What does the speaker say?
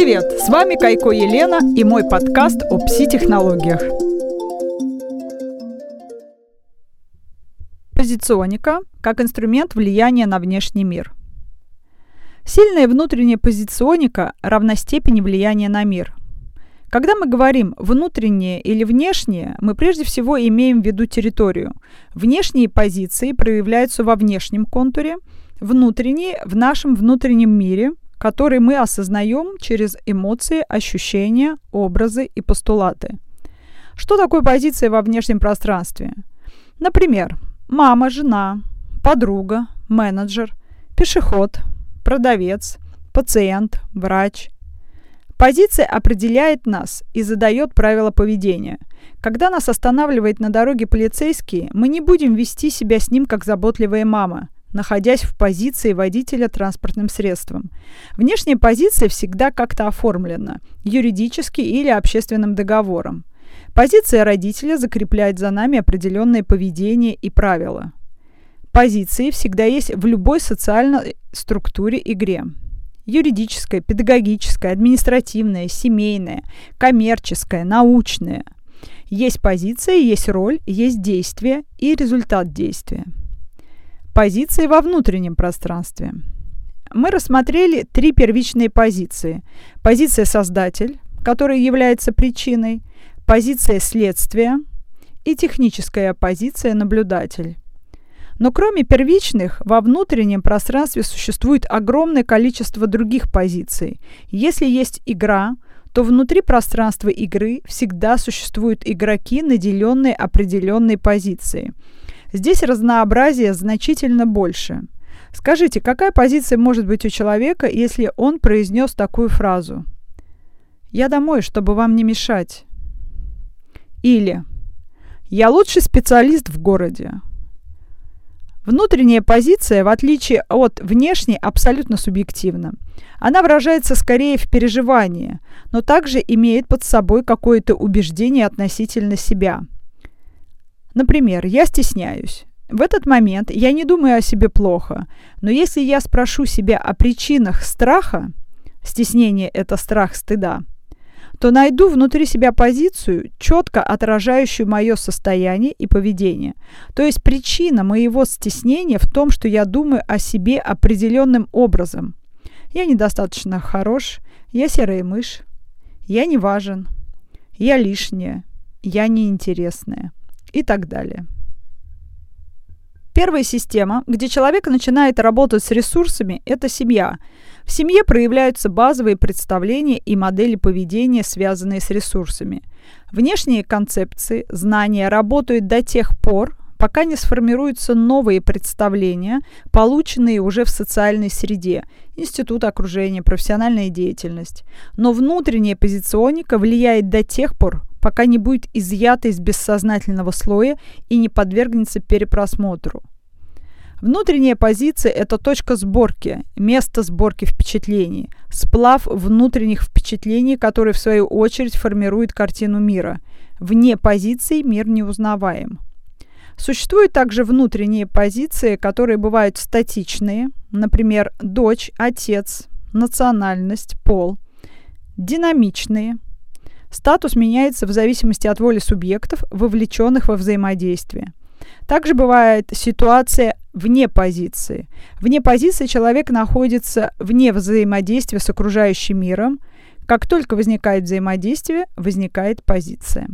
Привет! С вами Кайко Елена и мой подкаст о пси-технологиях. Позиционика как инструмент влияния на внешний мир. Сильная внутренняя позиционика равна степени влияния на мир. Когда мы говорим «внутреннее» или «внешнее», мы прежде всего имеем в виду территорию. Внешние позиции проявляются во внешнем контуре, внутренние – в нашем внутреннем мире – который мы осознаем через эмоции, ощущения, образы и постулаты. Что такое позиция во внешнем пространстве? Например, мама, жена, подруга, менеджер, пешеход, продавец, пациент, врач. Позиция определяет нас и задает правила поведения. Когда нас останавливает на дороге полицейский, мы не будем вести себя с ним как заботливая мама – находясь в позиции водителя транспортным средством. Внешняя позиция всегда как-то оформлена, юридически или общественным договором. Позиция родителя закрепляет за нами определенное поведение и правила. Позиции всегда есть в любой социальной структуре игре. Юридическая, педагогическая, административная, семейная, коммерческая, научная. Есть позиция, есть роль, есть действие и результат действия. Позиции во внутреннем пространстве. Мы рассмотрели три первичные позиции. Позиция «создатель», которая является причиной, позиция «следствия» и техническая позиция «наблюдатель». Но кроме первичных, во внутреннем пространстве существует огромное количество других позиций. Если есть игра, то внутри пространства игры всегда существуют игроки, наделенные определенной позицией – Здесь разнообразие значительно больше. Скажите, какая позиция может быть у человека, если он произнес такую фразу? «Я домой, чтобы вам не мешать». Или «Я лучший специалист в городе». Внутренняя позиция, в отличие от внешней, абсолютно субъективна. Она выражается скорее в переживании, но также имеет под собой какое-то убеждение относительно себя – Например, я стесняюсь. В этот момент я не думаю о себе плохо, но если я спрошу себя о причинах страха, стеснение – это страх стыда, то найду внутри себя позицию, четко отражающую мое состояние и поведение. То есть причина моего стеснения в том, что я думаю о себе определенным образом. Я недостаточно хорош, я серая мышь, я не важен, я лишняя, я неинтересная и так далее. Первая система, где человек начинает работать с ресурсами, это семья. В семье проявляются базовые представления и модели поведения, связанные с ресурсами. Внешние концепции, знания работают до тех пор, пока не сформируются новые представления, полученные уже в социальной среде, институт окружения, профессиональная деятельность. Но внутренняя позиционика влияет до тех пор, пока не будет изъято из бессознательного слоя и не подвергнется перепросмотру. Внутренняя позиция – это точка сборки, место сборки впечатлений, сплав внутренних впечатлений, которые в свою очередь формируют картину мира. Вне позиции мир не узнаваем. Существуют также внутренние позиции, которые бывают статичные, например, дочь, отец, национальность, пол, динамичные – Статус меняется в зависимости от воли субъектов, вовлеченных во взаимодействие. Также бывает ситуация вне позиции. Вне позиции человек находится вне взаимодействия с окружающим миром. Как только возникает взаимодействие, возникает позиция.